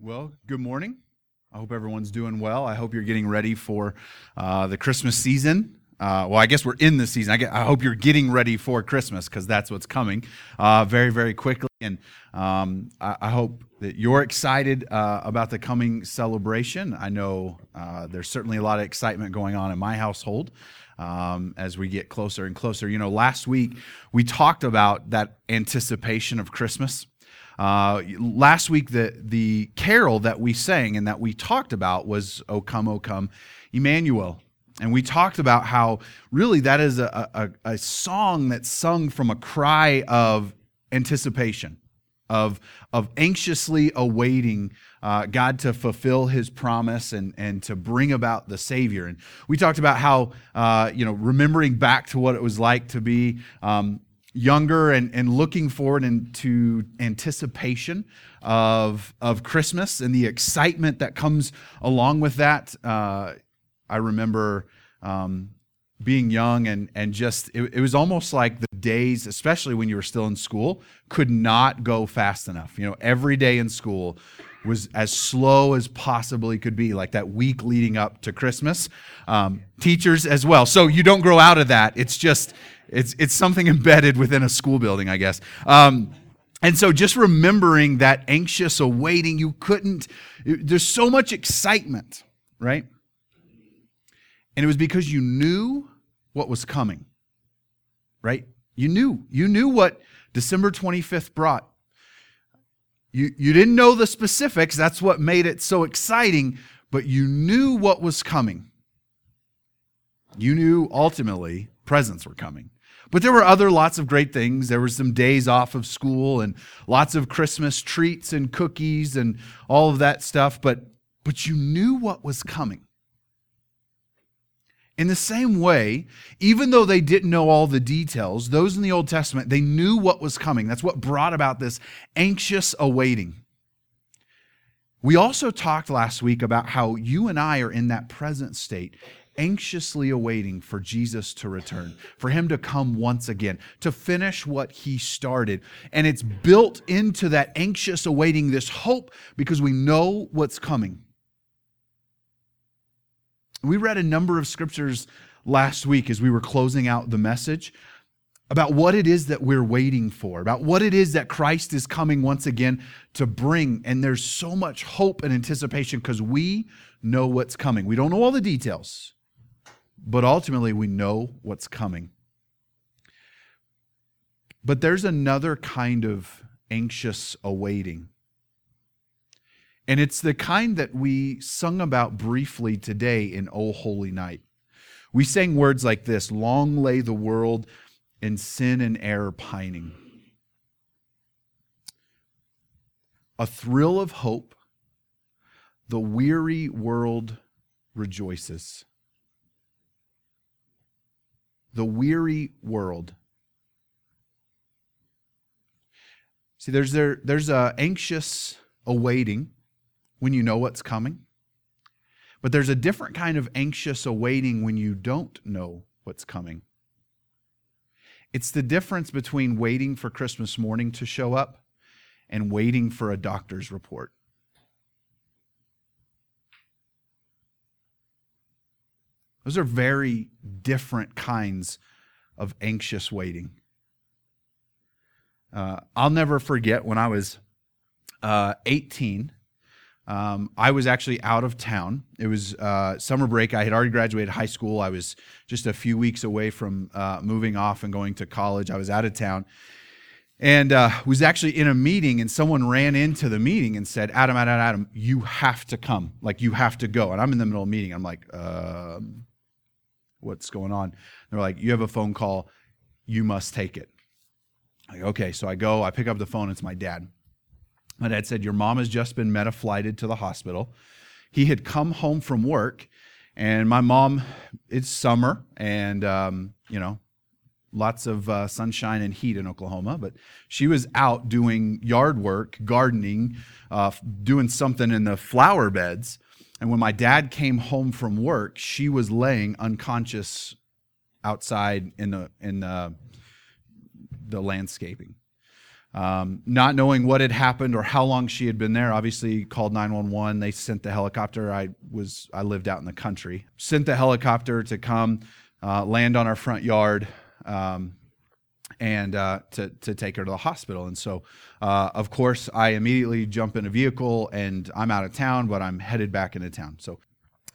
Well, good morning. I hope everyone's doing well. I hope you're getting ready for uh, the Christmas season. Uh, well, I guess we're in the season. I, get, I hope you're getting ready for Christmas because that's what's coming uh, very, very quickly. And um, I, I, hope that you're excited uh, about the coming celebration. I know uh, there's certainly a lot of excitement going on in my household. Um, as we get closer and closer. You know, last week we talked about that anticipation of Christmas. Uh, last week, the, the carol that we sang and that we talked about was O Come, O Come, Emmanuel. And we talked about how really that is a, a, a song that's sung from a cry of anticipation, of, of anxiously awaiting uh, God to fulfill his promise and, and to bring about the Savior. And we talked about how, uh, you know, remembering back to what it was like to be um, younger and, and looking forward into anticipation of, of Christmas and the excitement that comes along with that. Uh, I remember um, being young and, and just, it, it was almost like the days, especially when you were still in school, could not go fast enough. You know, every day in school was as slow as possibly could be, like that week leading up to Christmas. Um, teachers as well. So you don't grow out of that. It's just, it's, it's something embedded within a school building, I guess. Um, and so just remembering that anxious awaiting, you couldn't, there's so much excitement, right? And it was because you knew what was coming, right? You knew. You knew what December 25th brought. You, you didn't know the specifics, that's what made it so exciting, but you knew what was coming. You knew ultimately presents were coming. But there were other lots of great things. There were some days off of school and lots of Christmas treats and cookies and all of that stuff, but but you knew what was coming. In the same way, even though they didn't know all the details, those in the Old Testament, they knew what was coming. That's what brought about this anxious awaiting. We also talked last week about how you and I are in that present state anxiously awaiting for Jesus to return, for him to come once again, to finish what he started. And it's built into that anxious awaiting this hope because we know what's coming. We read a number of scriptures last week as we were closing out the message about what it is that we're waiting for, about what it is that Christ is coming once again to bring. And there's so much hope and anticipation because we know what's coming. We don't know all the details, but ultimately we know what's coming. But there's another kind of anxious awaiting. And it's the kind that we sung about briefly today in O Holy Night. We sang words like this Long lay the world in sin and error pining. A thrill of hope, the weary world rejoices the weary world. See, there's there, there's a anxious awaiting when you know what's coming. But there's a different kind of anxious awaiting when you don't know what's coming. It's the difference between waiting for Christmas morning to show up and waiting for a doctor's report. Those are very different kinds of anxious waiting. Uh, I'll never forget when I was uh, 18. Um, I was actually out of town. It was uh, summer break. I had already graduated high school. I was just a few weeks away from uh, moving off and going to college. I was out of town and uh, was actually in a meeting and someone ran into the meeting and said adam adam adam you have to come like you have to go and i'm in the middle of a meeting i'm like um, what's going on. They're like, you have a phone call, you must take it. Like, okay, so I go, I pick up the phone, it's my dad. My dad said, Your mom has just been med-flighted to the hospital. He had come home from work, and my mom, it's summer, and, um, you know, lots of uh, sunshine and heat in Oklahoma, but she was out doing yard work, gardening, uh, doing something in the flower beds. And when my dad came home from work, she was laying unconscious outside in the in the, the landscaping. Um, not knowing what had happened or how long she had been there, obviously called 911. They sent the helicopter. I was I lived out in the country. Sent the helicopter to come uh, land on our front yard. Um, and uh, to, to take her to the hospital. And so, uh, of course, I immediately jump in a vehicle and I'm out of town, but I'm headed back into town. So,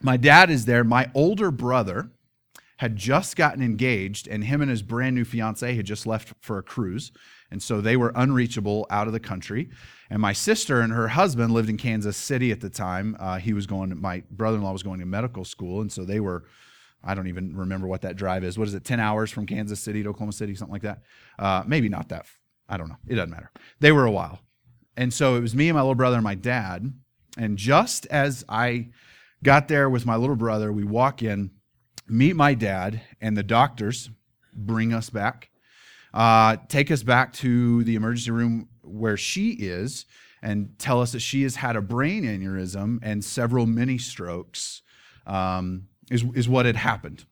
my dad is there. My older brother had just gotten engaged, and him and his brand new fiance had just left for a cruise. And so they were unreachable out of the country. And my sister and her husband lived in Kansas City at the time. Uh, he was going, my brother in law was going to medical school. And so they were, I don't even remember what that drive is. What is it, 10 hours from Kansas City to Oklahoma City, something like that? Uh, maybe not that. I don't know. It doesn't matter. They were a while. And so it was me and my little brother and my dad. And just as I got there with my little brother, we walk in, meet my dad, and the doctors bring us back uh, take us back to the emergency room where she is and tell us that she has had a brain aneurysm and several mini strokes um, is, is what had happened.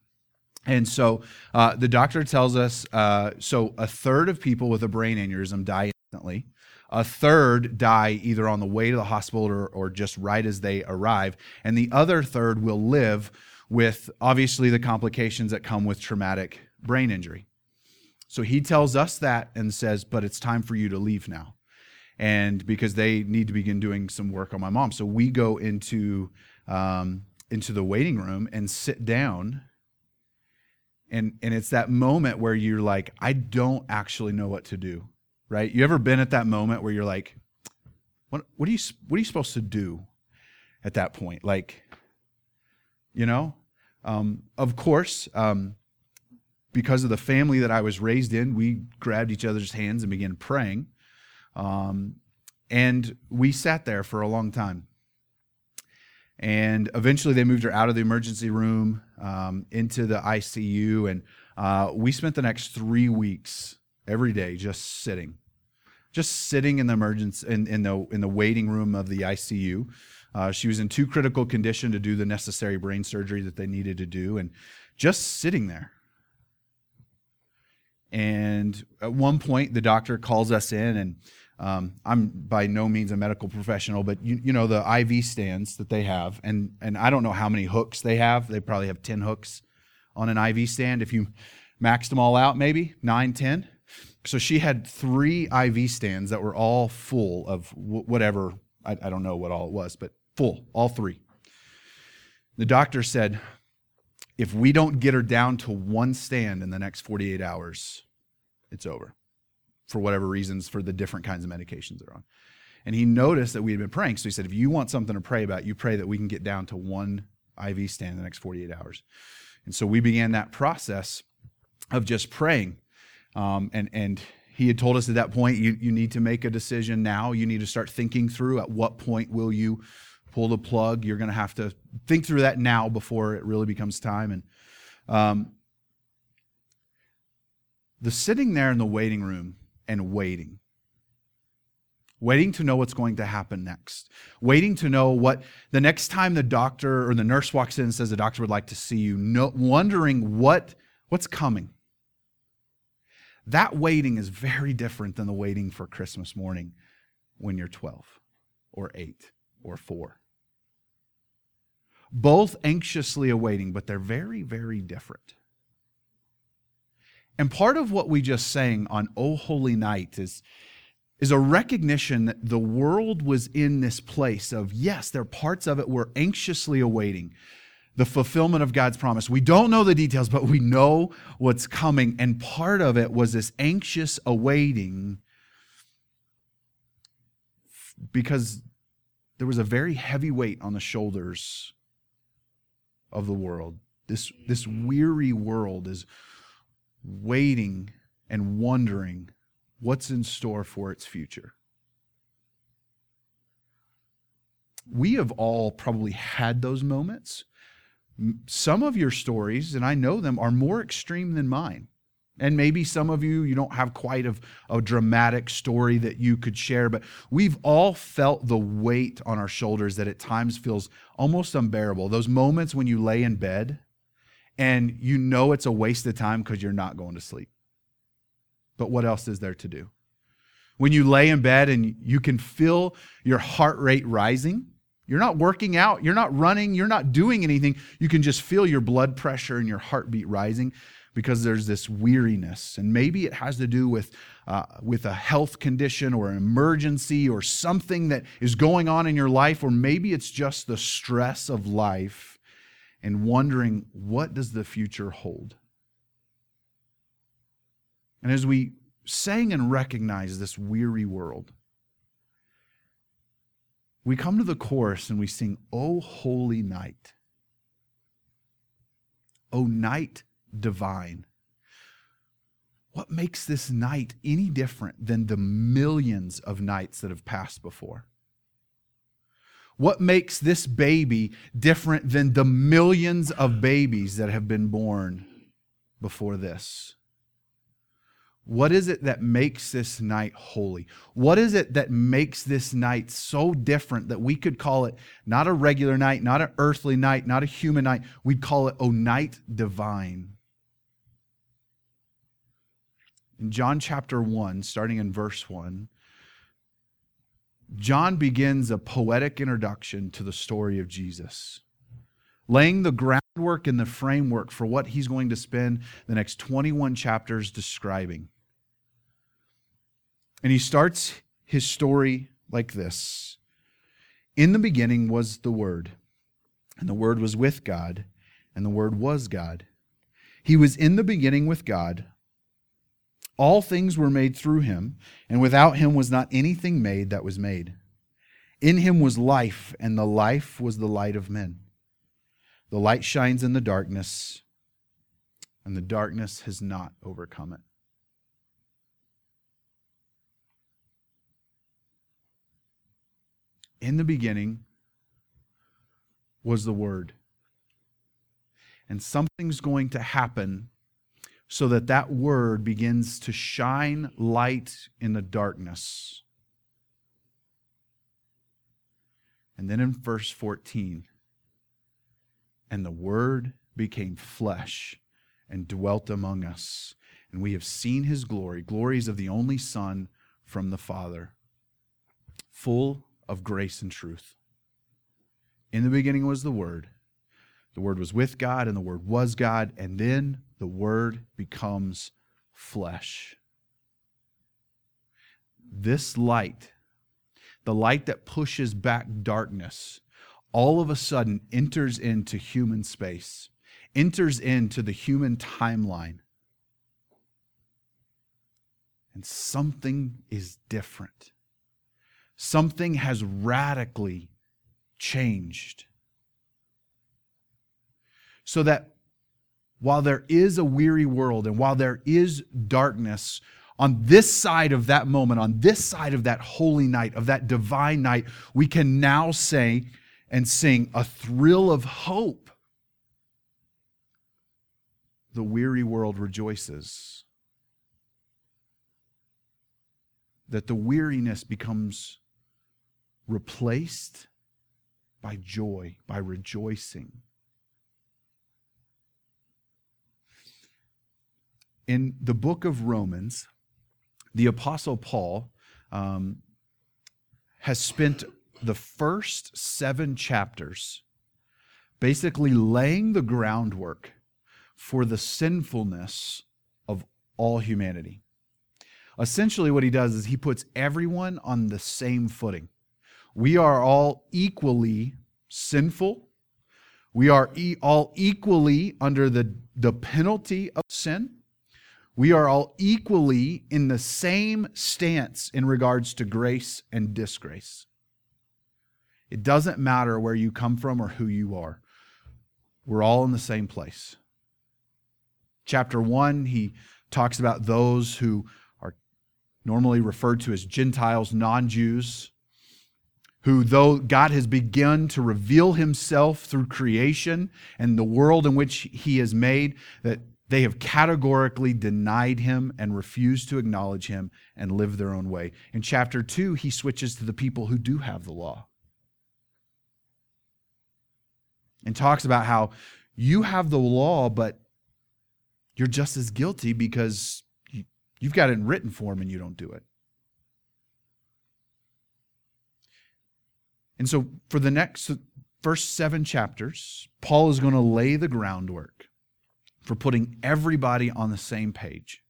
And so uh, the doctor tells us uh, so a third of people with a brain aneurysm die instantly. A third die either on the way to the hospital or, or just right as they arrive. And the other third will live with obviously the complications that come with traumatic brain injury. So he tells us that and says, but it's time for you to leave now. And because they need to begin doing some work on my mom. So we go into, um, into the waiting room and sit down. And, and it's that moment where you're like, I don't actually know what to do, right? You ever been at that moment where you're like, what, what, are you, what are you supposed to do at that point? Like, you know, um, of course, um, because of the family that I was raised in, we grabbed each other's hands and began praying. Um, and we sat there for a long time. And eventually they moved her out of the emergency room um, into the ICU. And uh, we spent the next three weeks every day just sitting, just sitting in the emergency in, in the in the waiting room of the ICU. Uh, she was in too critical condition to do the necessary brain surgery that they needed to do, and just sitting there and at one point, the doctor calls us in, and um, I'm by no means a medical professional, but you, you know the IV stands that they have, and and I don't know how many hooks they have. They probably have ten hooks on an IV stand. If you maxed them all out, maybe nine, ten. So she had three IV stands that were all full of whatever. I, I don't know what all it was, but full, all three. The doctor said, if we don't get her down to one stand in the next 48 hours, it's over for whatever reasons for the different kinds of medications they're on. And he noticed that we had been praying. So he said, if you want something to pray about, you pray that we can get down to one IV stand in the next 48 hours. And so we began that process of just praying. Um, and, and he had told us at that point, you, you need to make a decision now. You need to start thinking through at what point will you pull the plug. You're going to have to think through that now before it really becomes time. And um, the sitting there in the waiting room and waiting, waiting to know what's going to happen next, waiting to know what the next time the doctor or the nurse walks in and says the doctor would like to see you, no, wondering what, what's coming. That waiting is very different than the waiting for Christmas morning when you're 12 or 8 or 4 both anxiously awaiting, but they're very, very different. And part of what we just sang on O Holy Night is, is a recognition that the world was in this place of, yes, there are parts of it we're anxiously awaiting the fulfillment of God's promise. We don't know the details, but we know what's coming. And part of it was this anxious awaiting because there was a very heavy weight on the shoulders of the world. This, this weary world is waiting and wondering what's in store for its future. We have all probably had those moments. Some of your stories, and I know them, are more extreme than mine. And maybe some of you, you don't have quite a, a dramatic story that you could share, but we've all felt the weight on our shoulders that at times feels almost unbearable. Those moments when you lay in bed and you know it's a waste of time because you're not going to sleep. But what else is there to do? When you lay in bed and you can feel your heart rate rising, you're not working out, you're not running, you're not doing anything. You can just feel your blood pressure and your heartbeat rising because there's this weariness. And maybe it has to do with, uh, with a health condition or an emergency or something that is going on in your life, or maybe it's just the stress of life and wondering what does the future hold? And as we sang and recognize this weary world, we come to the chorus and we sing, O holy night. O night divine. What makes this night any different than the millions of nights that have passed before? What makes this baby different than the millions of babies that have been born before this? What is it that makes this night holy? What is it that makes this night so different that we could call it not a regular night, not an earthly night, not a human night? We'd call it, O night divine. In John chapter 1, starting in verse 1, John begins a poetic introduction to the story of Jesus, laying the groundwork and the framework for what he's going to spend the next 21 chapters describing. And he starts his story like this In the beginning was the Word, and the Word was with God, and the Word was God. He was in the beginning with God. All things were made through him, and without him was not anything made that was made. In him was life, and the life was the light of men. The light shines in the darkness, and the darkness has not overcome it. In the beginning was the Word. And something's going to happen so that that Word begins to shine light in the darkness. And then in verse 14, and the Word became flesh and dwelt among us. And we have seen his glory, glories of the only Son from the Father, full of grace and truth. In the beginning was the Word. The Word was with God, and the Word was God. And then the Word becomes flesh. This light, the light that pushes back darkness, all of a sudden enters into human space, enters into the human timeline. And something is different something has radically changed. So that while there is a weary world and while there is darkness, on this side of that moment, on this side of that holy night, of that divine night, we can now say and sing a thrill of hope. The weary world rejoices. That the weariness becomes replaced by joy, by rejoicing. In the book of Romans, the Apostle Paul um, has spent the first seven chapters basically laying the groundwork for the sinfulness of all humanity. Essentially, what he does is he puts everyone on the same footing. We are all equally sinful. We are e- all equally under the, the penalty of sin. We are all equally in the same stance in regards to grace and disgrace. It doesn't matter where you come from or who you are. We're all in the same place. Chapter 1, he talks about those who are normally referred to as Gentiles, non Jews who, though God has begun to reveal himself through creation and the world in which he has made, that they have categorically denied him and refused to acknowledge him and live their own way. In chapter 2, he switches to the people who do have the law and talks about how you have the law, but you're just as guilty because you've got it in written form and you don't do it. And so, for the next first seven chapters, Paul is going to lay the groundwork for putting everybody on the same page.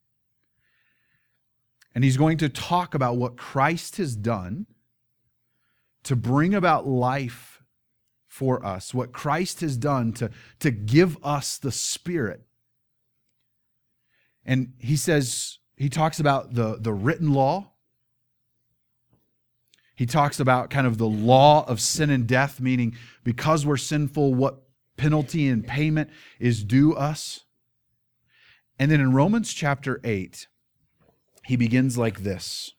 And he's going to talk about what Christ has done to bring about life for us, what Christ has done to, to give us the Spirit. And he says, he talks about the, the written law. He talks about kind of the law of sin and death, meaning because we're sinful, what penalty and payment is due us. And then in Romans chapter 8, he begins like this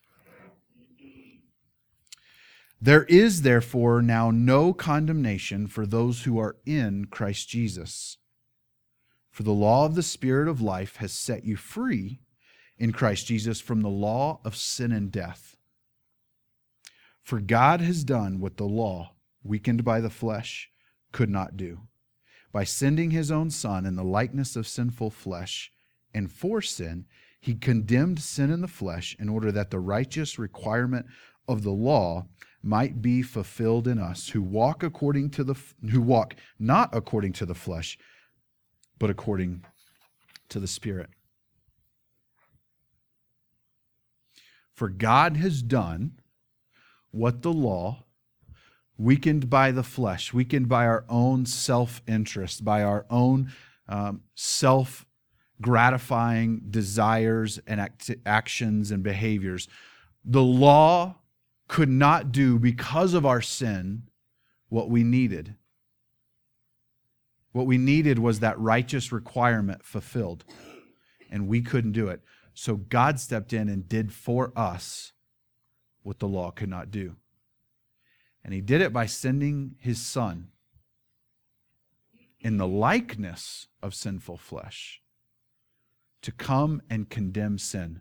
There is therefore now no condemnation for those who are in Christ Jesus. For the law of the Spirit of life has set you free in Christ Jesus from the law of sin and death. For God has done what the law, weakened by the flesh, could not do. By sending his own Son in the likeness of sinful flesh, and for sin, he condemned sin in the flesh in order that the righteous requirement of the law might be fulfilled in us who walk according to the who walk not according to the flesh but according to the spirit. For god has done what the law weakened by the flesh weakened by our own self-interest by our own um, self gratifying desires and act- actions and behaviors. The law could not do because of our sin what we needed. What we needed was that righteous requirement fulfilled, and we couldn't do it. So God stepped in and did for us what the law could not do. And he did it by sending his son in the likeness of sinful flesh to come and condemn sin.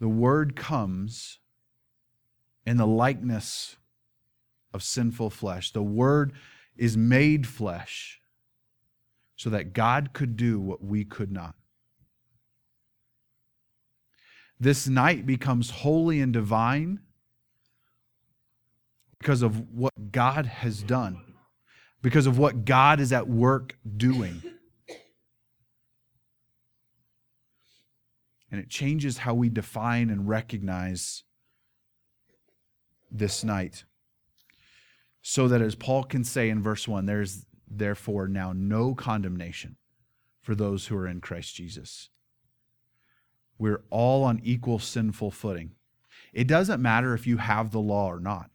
The word comes in the likeness of sinful flesh. The word is made flesh so that God could do what we could not. This night becomes holy and divine because of what God has done because of what God is at work doing. And it changes how we define and recognize this night. So that, as Paul can say in verse 1, there's therefore now no condemnation for those who are in Christ Jesus. We're all on equal sinful footing. It doesn't matter if you have the law or not.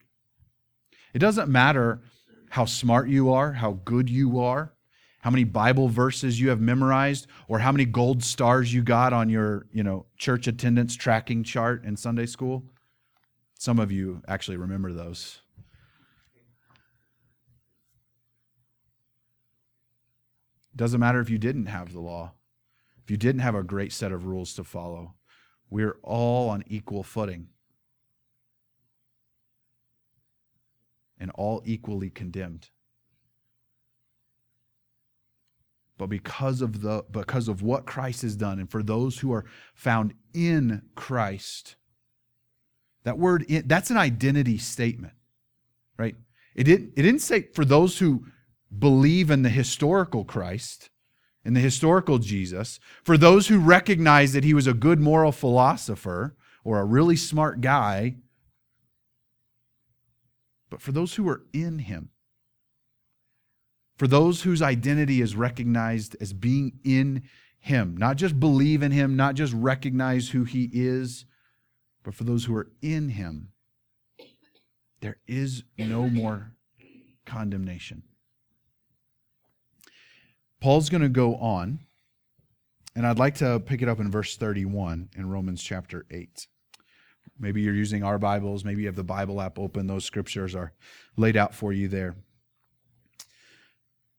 It doesn't matter how smart you are, how good you are, how many Bible verses you have memorized, or how many gold stars you got on your, you know, church attendance tracking chart in Sunday school. Some of you actually remember those. Doesn't matter if you didn't have the law, you didn't have a great set of rules to follow. We're all on equal footing. and all equally condemned. But because of the because of what Christ has done, and for those who are found in Christ, that word that's an identity statement, right? It didn't it didn't say for those who believe in the historical Christ, in the historical Jesus, for those who recognize that he was a good moral philosopher or a really smart guy but for those who are in him. For those whose identity is recognized as being in him, not just believe in him, not just recognize who he is, but for those who are in him, there is no more condemnation. Paul's going to go on, and I'd like to pick it up in verse 31 in Romans chapter 8. Maybe you're using our Bibles. Maybe you have the Bible app open. Those scriptures are laid out for you there.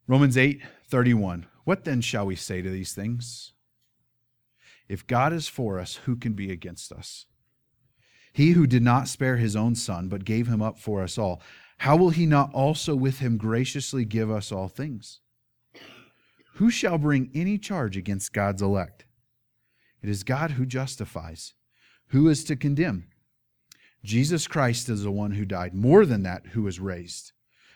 Romans 8 31. What then shall we say to these things? If God is for us, who can be against us? He who did not spare his own son, but gave him up for us all, how will he not also with him graciously give us all things? Who shall bring any charge against God's elect? It is God who justifies. Who is to condemn? Jesus Christ is the one who died, more than that, who was raised,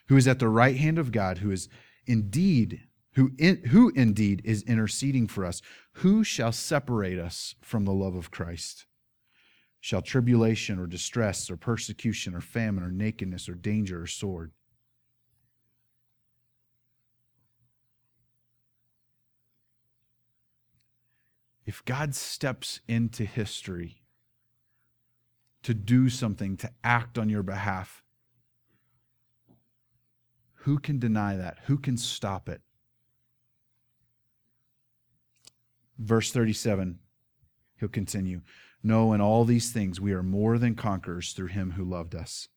who is at the right hand of God, who is indeed who, in, who indeed is interceding for us. Who shall separate us from the love of Christ? Shall tribulation or distress or persecution or famine or nakedness or danger or sword? If God steps into history to do something, to act on your behalf, who can deny that? Who can stop it? Verse 37, he'll continue. No, in all these things we are more than conquerors through him who loved us.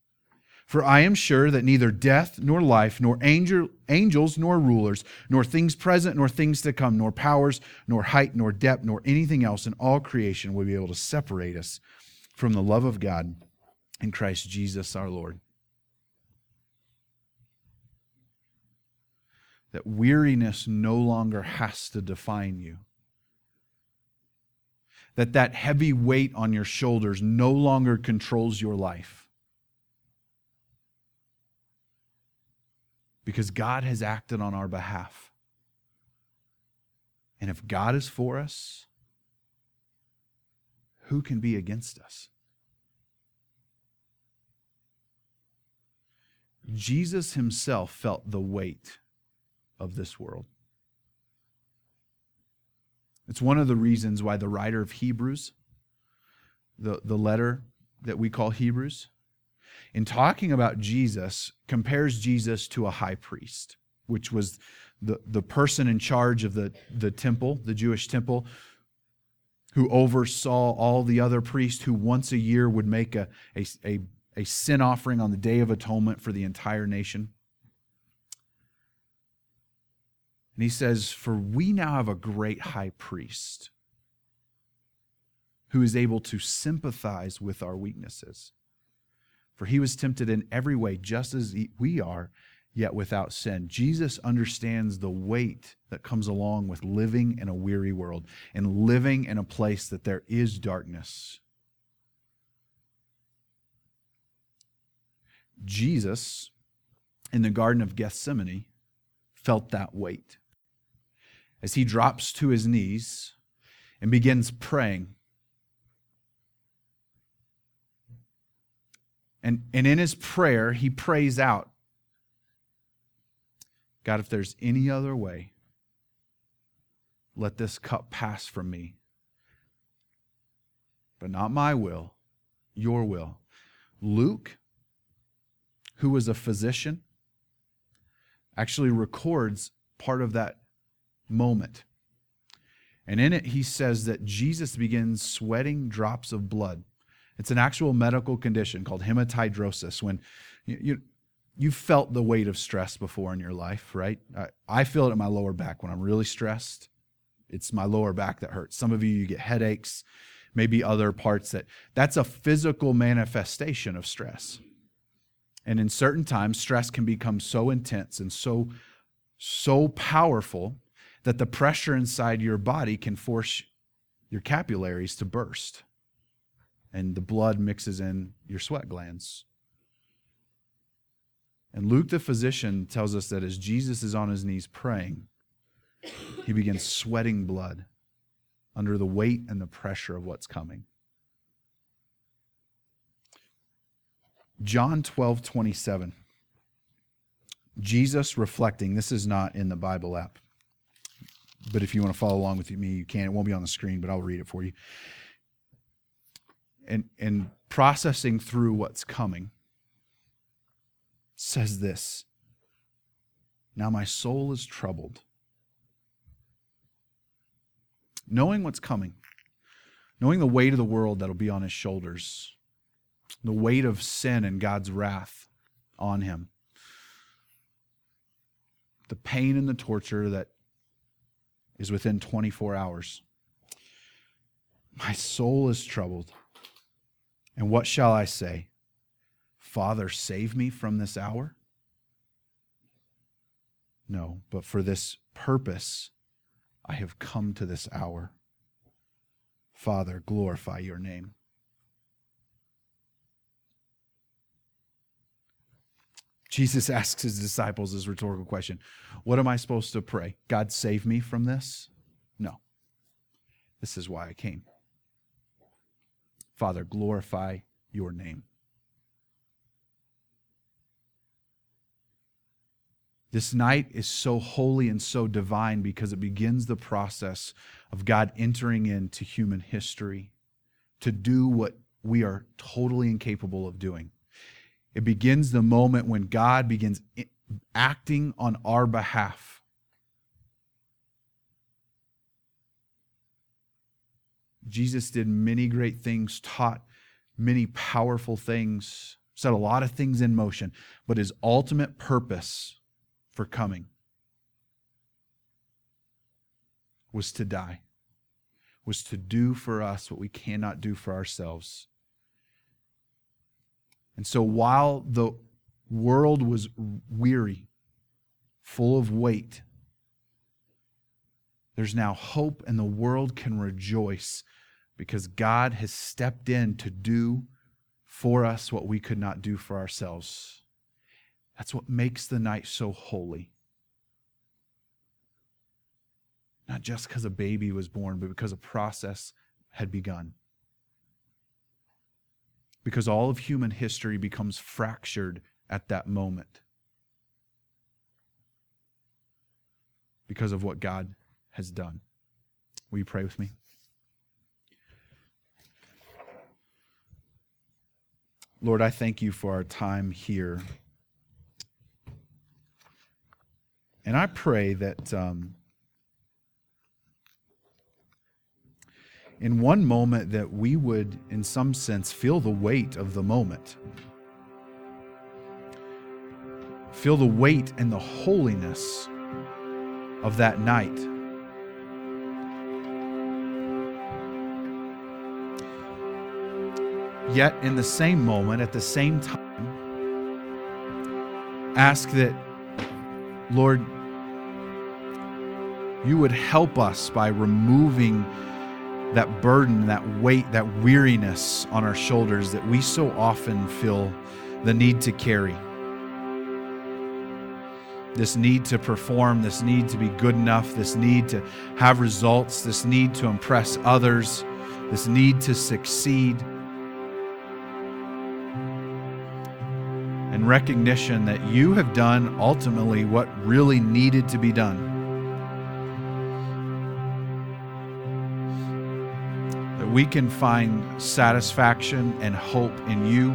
For I am sure that neither death, nor life, nor angel, angels, nor rulers, nor things present, nor things to come, nor powers, nor height, nor depth, nor anything else in all creation will be able to separate us from the love of God in Christ Jesus our Lord. That weariness no longer has to define you. That that heavy weight on your shoulders no longer controls your life. Because God has acted on our behalf. And if God is for us, who can be against us? Jesus himself felt the weight of this world. It's one of the reasons why the writer of Hebrews, the, the letter that we call Hebrews, in talking about Jesus, compares Jesus to a high priest, which was the, the person in charge of the, the temple, the Jewish temple, who oversaw all the other priests who once a year would make a, a, a, a sin offering on the Day of Atonement for the entire nation. And he says, For we now have a great high priest who is able to sympathize with our weaknesses. For he was tempted in every way, just as we are, yet without sin. Jesus understands the weight that comes along with living in a weary world and living in a place that there is darkness. Jesus, in the Garden of Gethsemane, felt that weight. As he drops to his knees and begins praying, And, and in his prayer, he prays out God, if there's any other way, let this cup pass from me. But not my will, your will. Luke, who was a physician, actually records part of that moment. And in it, he says that Jesus begins sweating drops of blood. It's an actual medical condition called hematidrosis. When you, you, You've felt the weight of stress before in your life, right? I, I feel it in my lower back when I'm really stressed. It's my lower back that hurts. Some of you, you get headaches, maybe other parts that that's a physical manifestation of stress. And in certain times, stress can become so intense and so, so powerful that the pressure inside your body can force your capillaries to burst. And the blood mixes in your sweat glands and Luke the physician tells us that as Jesus is on his knees praying, he begins sweating blood under the weight and the pressure of what's coming. John 12, 27. Jesus reflecting, this is not in the Bible app, but if you want to follow along with me, you can. It won't be on the screen, but I'll read it for you. And, and processing through what's coming says this Now my soul is troubled. Knowing what's coming, knowing the weight of the world that'll be on his shoulders, the weight of sin and God's wrath on him, the pain and the torture that is within 24 hours. My soul is troubled. And what shall I say? Father, save me from this hour? No, but for this purpose I have come to this hour. Father, glorify your name. Jesus asks his disciples this rhetorical question What am I supposed to pray? God, save me from this? No. This is why I came. Father, glorify your name. This night is so holy and so divine because it begins the process of God entering into human history to do what we are totally incapable of doing. It begins the moment when God begins acting on our behalf. Jesus did many great things, taught many powerful things, set a lot of things in motion, but his ultimate purpose for coming was to die, was to do for us what we cannot do for ourselves. And so while the world was weary, full of weight, there's now hope, and the world can rejoice because God has stepped in to do for us what we could not do for ourselves. That's what makes the night so holy. Not just because a baby was born, but because a process had begun because all of human history becomes fractured at that moment because of what God has done. Will you pray with me? Lord, I thank you for our time here. And I pray that um, in one moment that we would, in some sense, feel the weight of the moment. Feel the weight and the holiness of that night. Yet, in the same moment, at the same time, ask that, Lord, you would help us by removing that burden, that weight, that weariness on our shoulders that we so often feel the need to carry. This need to perform, this need to be good enough, this need to have results, this need to impress others, this need to succeed. Recognition that you have done ultimately what really needed to be done. That we can find satisfaction and hope in you,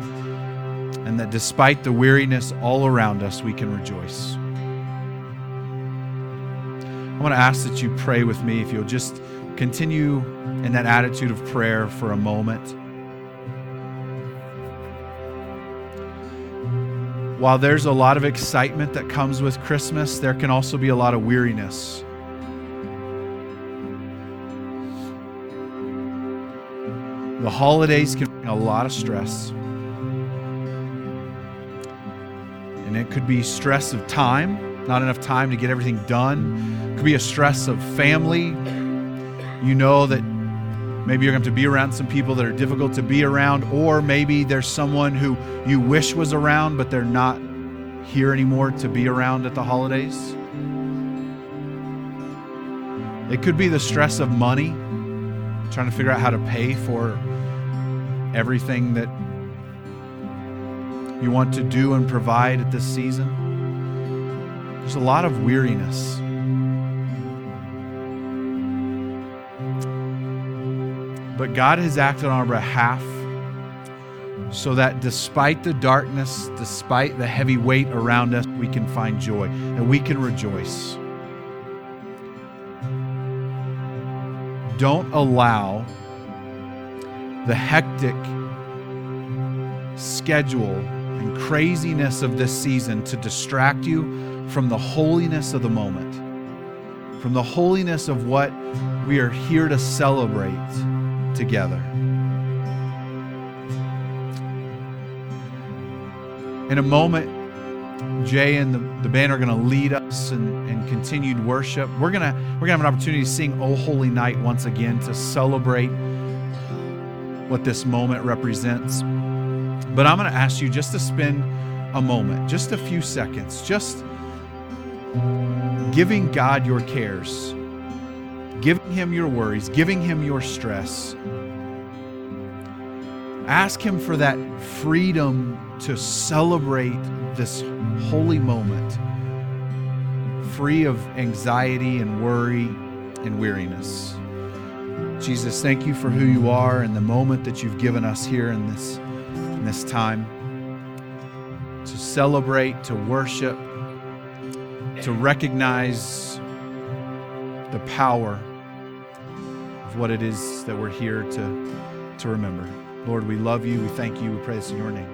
and that despite the weariness all around us, we can rejoice. I want to ask that you pray with me if you'll just continue in that attitude of prayer for a moment. While there's a lot of excitement that comes with Christmas, there can also be a lot of weariness. The holidays can bring a lot of stress. And it could be stress of time, not enough time to get everything done. It could be a stress of family. You know that maybe you're going to have to be around some people that are difficult to be around, or maybe there's someone who you wish was around, but they're not here anymore to be around at the holidays. It could be the stress of money, trying to figure out how to pay for everything that you want to do and provide at this season. There's a lot of weariness. But God has acted on our behalf so that despite the darkness, despite the heavy weight around us, we can find joy and we can rejoice. Don't allow the hectic schedule and craziness of this season to distract you from the holiness of the moment, from the holiness of what we are here to celebrate together. In a moment, Jay and the, the band are going to lead us in, in continued worship. We're going to we're to have an opportunity to sing "O Holy Night" once again to celebrate what this moment represents. But I'm going to ask you just to spend a moment, just a few seconds, just giving God your cares, giving Him your worries, giving Him your stress. Ask Him for that freedom to celebrate this holy moment, free of anxiety and worry and weariness. Jesus, thank you for who you are and the moment that you've given us here in this, in this time to celebrate, to worship, to recognize the power what it is that we're here to, to remember. Lord, we love you. We thank you. We pray this in your name.